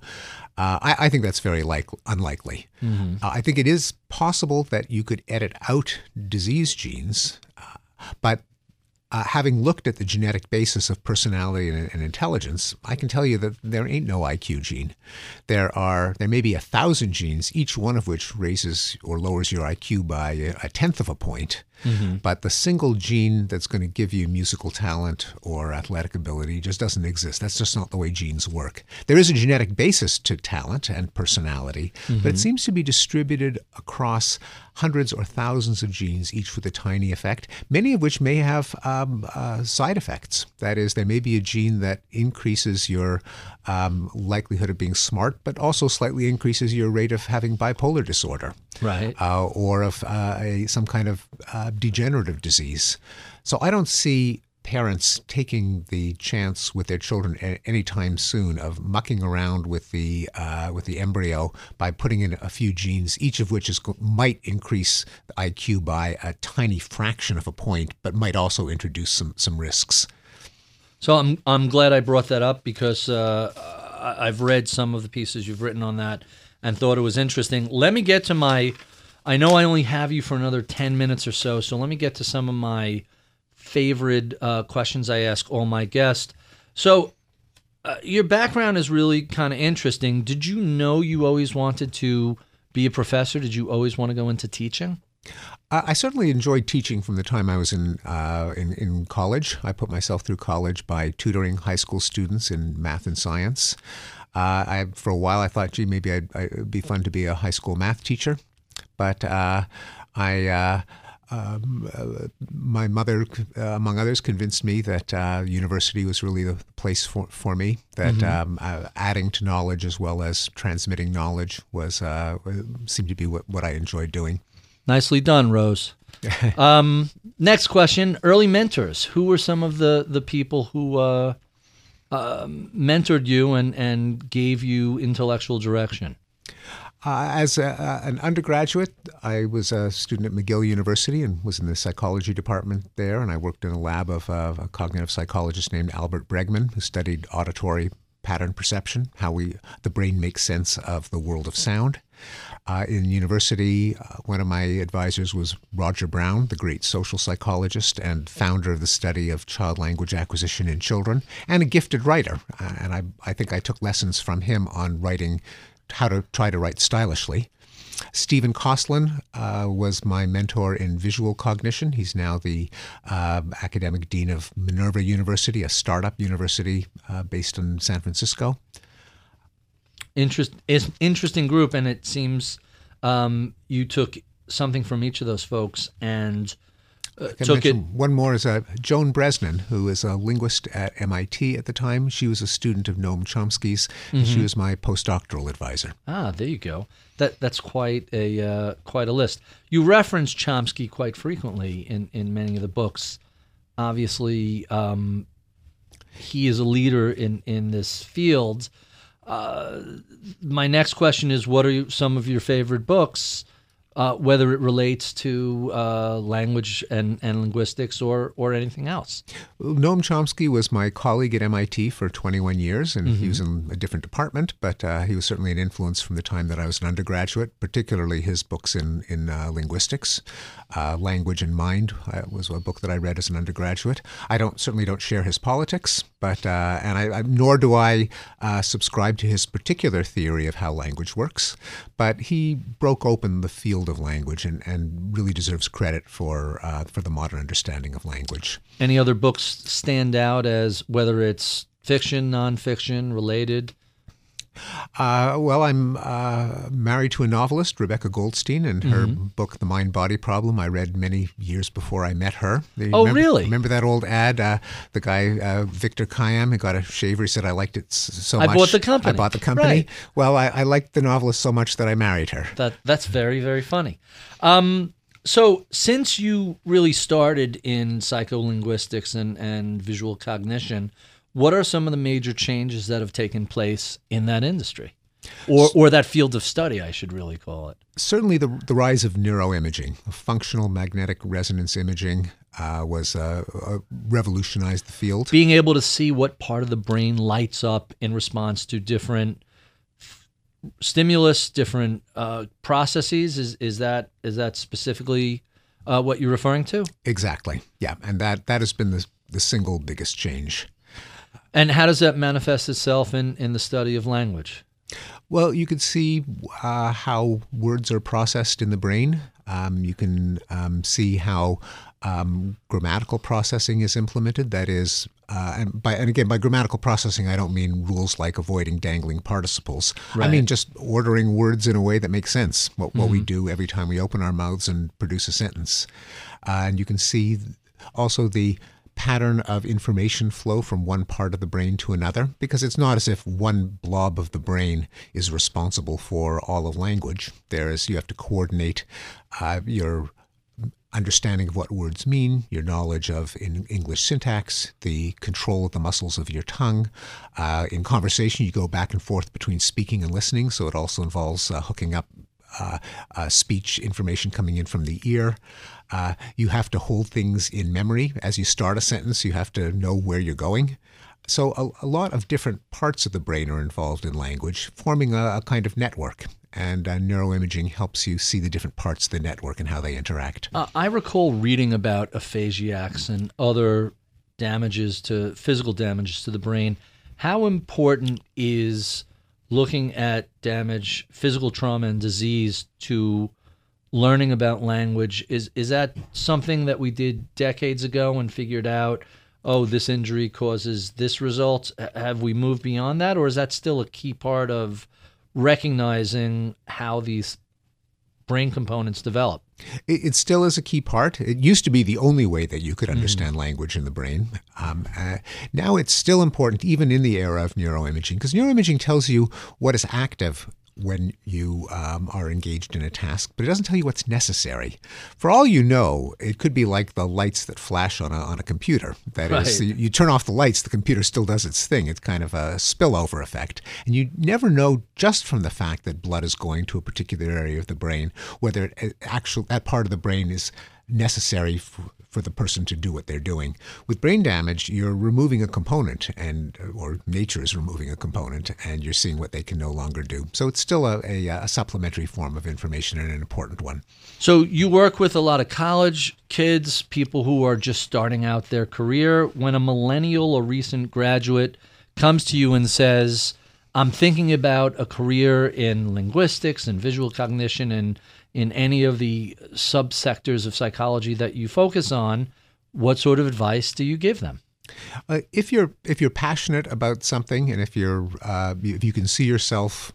Uh, I, I, think that's very like, unlikely. Mm-hmm. Uh, I think it is possible that you could edit out disease genes, uh, but uh, having looked at the genetic basis of personality and, and, intelligence, I can tell you that there ain't no IQ gene. There are there may be a thousand genes, each one of which raises or lowers your IQ by a, a tenth of a point. Mm-hmm. But the single gene that's going to give you musical talent or athletic ability just doesn't exist. That's just not the way genes work. There is a genetic basis to talent and personality, mm-hmm. but it mm-hmm. seems to be distributed across hundreds or thousands of genes, each with a tiny effect, many of which may have um, uh, side effects. That is, there may be a gene that increases your um, likelihood of being smart, but also slightly increases your rate of having bipolar disorder, right? Uh, or of uh, a, some kind of uh, degenerative disease. So I don't see parents taking the chance with their children anytime soon of mucking around with the uh, with the embryo by putting in a few genes, each of which is might increase the IQ by a tiny fraction of a point, but might also introduce some some risks. So I'm I'm glad I brought that up because uh, I've read some of the pieces you've written on that and thought it was interesting. Let me get to my. I know I only have you for another ten minutes or so, so let me get to some of my favorite uh, questions I ask all my guests. So, uh, your background is really kind of interesting. Did you know you always wanted to be a professor? Did you always want to go into teaching? I certainly enjoyed teaching from the time I was in, uh, in, in college. I put myself through college by tutoring high school students in math and science. Uh, I, for a while, I thought, gee, maybe I'd, it'd be fun to be a high school math teacher, but uh, I. Uh, um, uh, my mother, uh, among others, convinced me that uh, university was really the place for, for me. That mm-hmm. um, adding to knowledge as well as transmitting knowledge was seemed to be what, what I enjoyed doing. Nicely done, Rose. um, next question: Early mentors. Who were some of the the people who uh, uh, mentored you and and gave you intellectual direction? Uh, as a, an undergraduate, I was a student at McGill University and was in the psychology department there. And I worked in a lab of uh, a cognitive psychologist named Albert Bregman, who studied auditory pattern perception, how we the brain makes sense of the world of sound. Uh, in university, uh, one of my advisors was Roger Brown, the great social psychologist and founder of the study of child language acquisition in children, and a gifted writer. Uh, and I, I think I took lessons from him on writing how to try to write stylishly. Stephen Kosslyn uh, was my mentor in visual cognition. He's now the uh, academic dean of Minerva University, a startup university uh, based in San Francisco. Interest, interesting group, and it seems um, you took something from each of those folks and uh, took it. One more is uh, Joan Bresnan, who is a linguist at MIT at the time. She was a student of Noam Chomsky's. Mm-hmm. She was my postdoctoral advisor. Ah, there you go. That that's quite a uh, quite a list. You reference Chomsky quite frequently in in many of the books. Obviously, um, he is a leader in in this field. Uh, my next question is, what are some of your favorite books? Uh, whether it relates to uh, language and, and linguistics or, or anything else. Noam Chomsky was my colleague at MIT for 21 years, and mm-hmm. he was in a different department, but uh, he was certainly an influence from the time that I was an undergraduate, particularly his books in, in uh, linguistics. Uh, Language and Mind uh, was a book that I read as an undergraduate. I don't certainly don't share his politics, but and I, I, nor do I subscribe to his particular theory of how language works. But he broke open the field of language and, and really deserves credit for uh, for the modern understanding of language. Any other books stand out as whether it's fiction, nonfiction, related? Uh, well, I'm uh, married to a novelist, Rebecca Goldstein, and her mm-hmm. book, The Mind Body Problem, I read many years before I met her. Oh, remember, really? Remember that old ad? Uh, the guy, uh, Victor Kiam, who got a shaver, he said, I liked it so I much. I bought the company. I bought the company. Right. Well, I, I, liked the novelist so much that I married her. That That's very, very funny. Um, so, since you really started in psycholinguistics and, and visual cognition, what are some of the major changes that have taken place in that industry? Or, or that field of study, I should really call it. Certainly, the, the rise of neuroimaging, functional magnetic resonance imaging, uh, was uh, uh, revolutionized the field. Being able to see what part of the brain lights up in response to different stimulus, different uh, processes. Is is that is that specifically uh, what you're referring to? Exactly. Yeah, and that that has been the the single biggest change. And how does that manifest itself in, in the study of language? Well, you can see uh, how words are processed in the brain. Um, you can um, see how um, grammatical processing is implemented. That is, uh, and by and again by grammatical processing, I don't mean rules like avoiding dangling participles. Right. I mean just ordering words in a way that makes sense. What, mm-hmm. what we do every time we open our mouths and produce a sentence, uh, and you can see also the pattern of information flow from one part of the brain to another because it's not as if one blob of the brain is responsible for all of language. There is you have to coordinate uh, your understanding of what words mean, your knowledge of English syntax, the control of the muscles of your tongue. Uh, in conversation, you go back and forth between speaking and listening, so it also involves uh, hooking up speech information coming in from the ear. Uh, you have to hold things in memory. As you start a sentence, you have to know where you're going. So, a, a lot of different parts of the brain are involved in language, forming a, a kind of network. And uh, neuroimaging helps you see the different parts of the network and how they interact. Uh, I recall reading about aphasiacs and other damages to physical damages to the brain. How important is looking at damage, physical trauma, and disease to learning about language. Is is that something that we did decades ago and figured out oh this injury causes this result? Have we moved beyond that? Or is that still a key part of recognizing how these brain components develop it, it, still is a key part. It used to be the only way that you could mm-hmm. understand mm. language in the brain. Um, uh, now it's still important, even in the era of neuroimaging, because neuroimaging tells you what is active when you um, are engaged in a task, but it doesn't tell you what's necessary. For all you know, it could be like the lights that flash on a, on a computer. That right. is, you, you turn off the lights, the computer still does its thing. It's kind of a spillover effect. And you never know just from the fact that blood is going to a particular area of the brain whether it, actual, that part of the brain is necessary for, for the person to do what they're doing. With brain damage, you're removing a component, and or nature is removing a component, and you're seeing what they can no longer do. So it's still a, a, a supplementary form of information and an important one. So you work with a lot of college kids, people who are just starting out their career. When a millennial or recent graduate comes to you and says, I'm thinking about a career in linguistics and visual cognition and in any of the subsectors of psychology that you focus on, what sort of advice do you give them? Uh, if you're if you're passionate about something, and if you're uh, if you can see yourself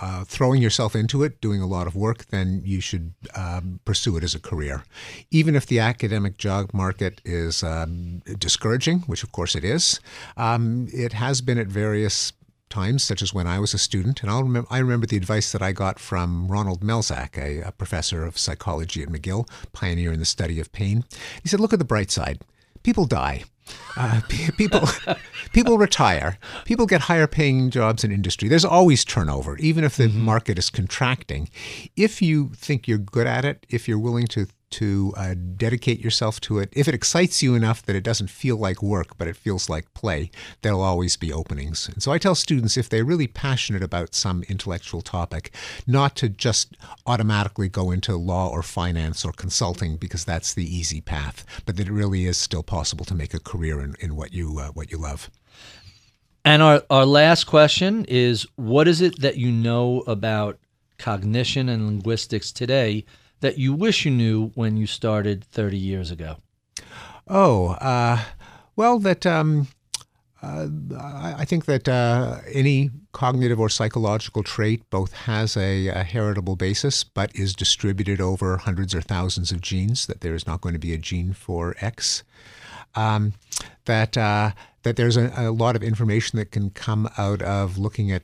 uh, throwing yourself into it, doing a lot of work, then you should um, pursue it as a career. Even if the academic job market is um, discouraging, which of course it is, um, it has been at various times, such as when I was a student. And I'll remember, I remember the advice that I got from Ronald Melzack, a, a professor of psychology at McGill, pioneer in the study of pain. He said, Look at the bright side. People die. Uh, people people retire. People get higher paying jobs in industry. There's always turnover, even if the mm-hmm. market is contracting. If you think you're good at it, if you're willing to to uh, dedicate yourself to it. If it excites you enough that it doesn't feel like work, but it feels like play, there'll always be openings. And so I tell students if they're really passionate about some intellectual topic, not to just automatically go into law or finance or consulting because that's the easy path, but that it really is still possible to make a career in, in what you uh, what you love. And our, our last question is what is it that you know about cognition and linguistics today that you wish you knew when you started 30 years ago? Oh, uh, well, that um, uh, I think that uh, any cognitive or psychological trait both has a, a, heritable basis, but is distributed over hundreds or thousands of genes. That there is not going to be a gene for X. Um, that uh, that there's a, a, lot of information that can come out of looking at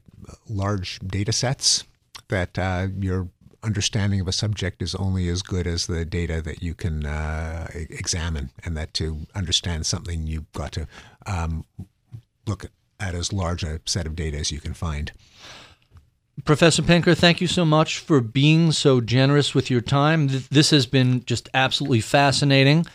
large data sets. That uh, your understanding of a subject is only as good as the data that you can uh, examine, and that to understand something, you've got to um, look at as large a set of data as you can find. Professor Pinker, thank you so much for being so generous with your time. This has been just absolutely fascinating.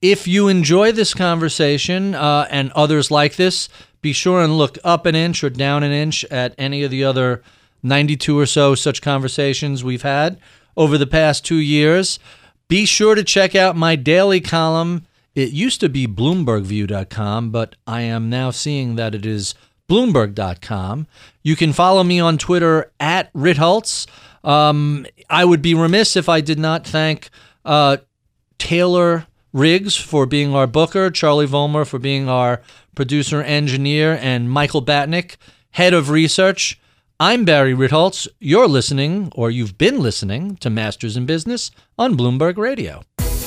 If you enjoy this conversation uh, and others like this, be sure and look up an inch or down an inch at any of the other 92 or so such conversations we've had over the past two years. Be sure to check out my daily column. It used to be BloombergView.com, but I am now seeing that it is Bloomberg.com. You can follow me on Twitter at Ritholtz. Um, I would be remiss if I did not thank uh, Taylor Riggs for being our booker, Charlie Vollmer for being our producer engineer, and Michael Batnick, head of research. I'm Barry Ritholtz. You're listening, or you've been listening, to Masters in Business on Bloomberg Radio.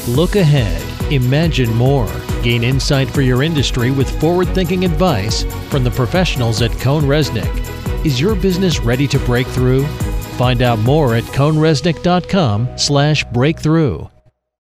Look ahead, imagine more, gain insight for your industry with forward thinking advice from the professionals at CohnReznick. Is your business ready to break through? Find out more at cohnreznick.com slash breakthrough.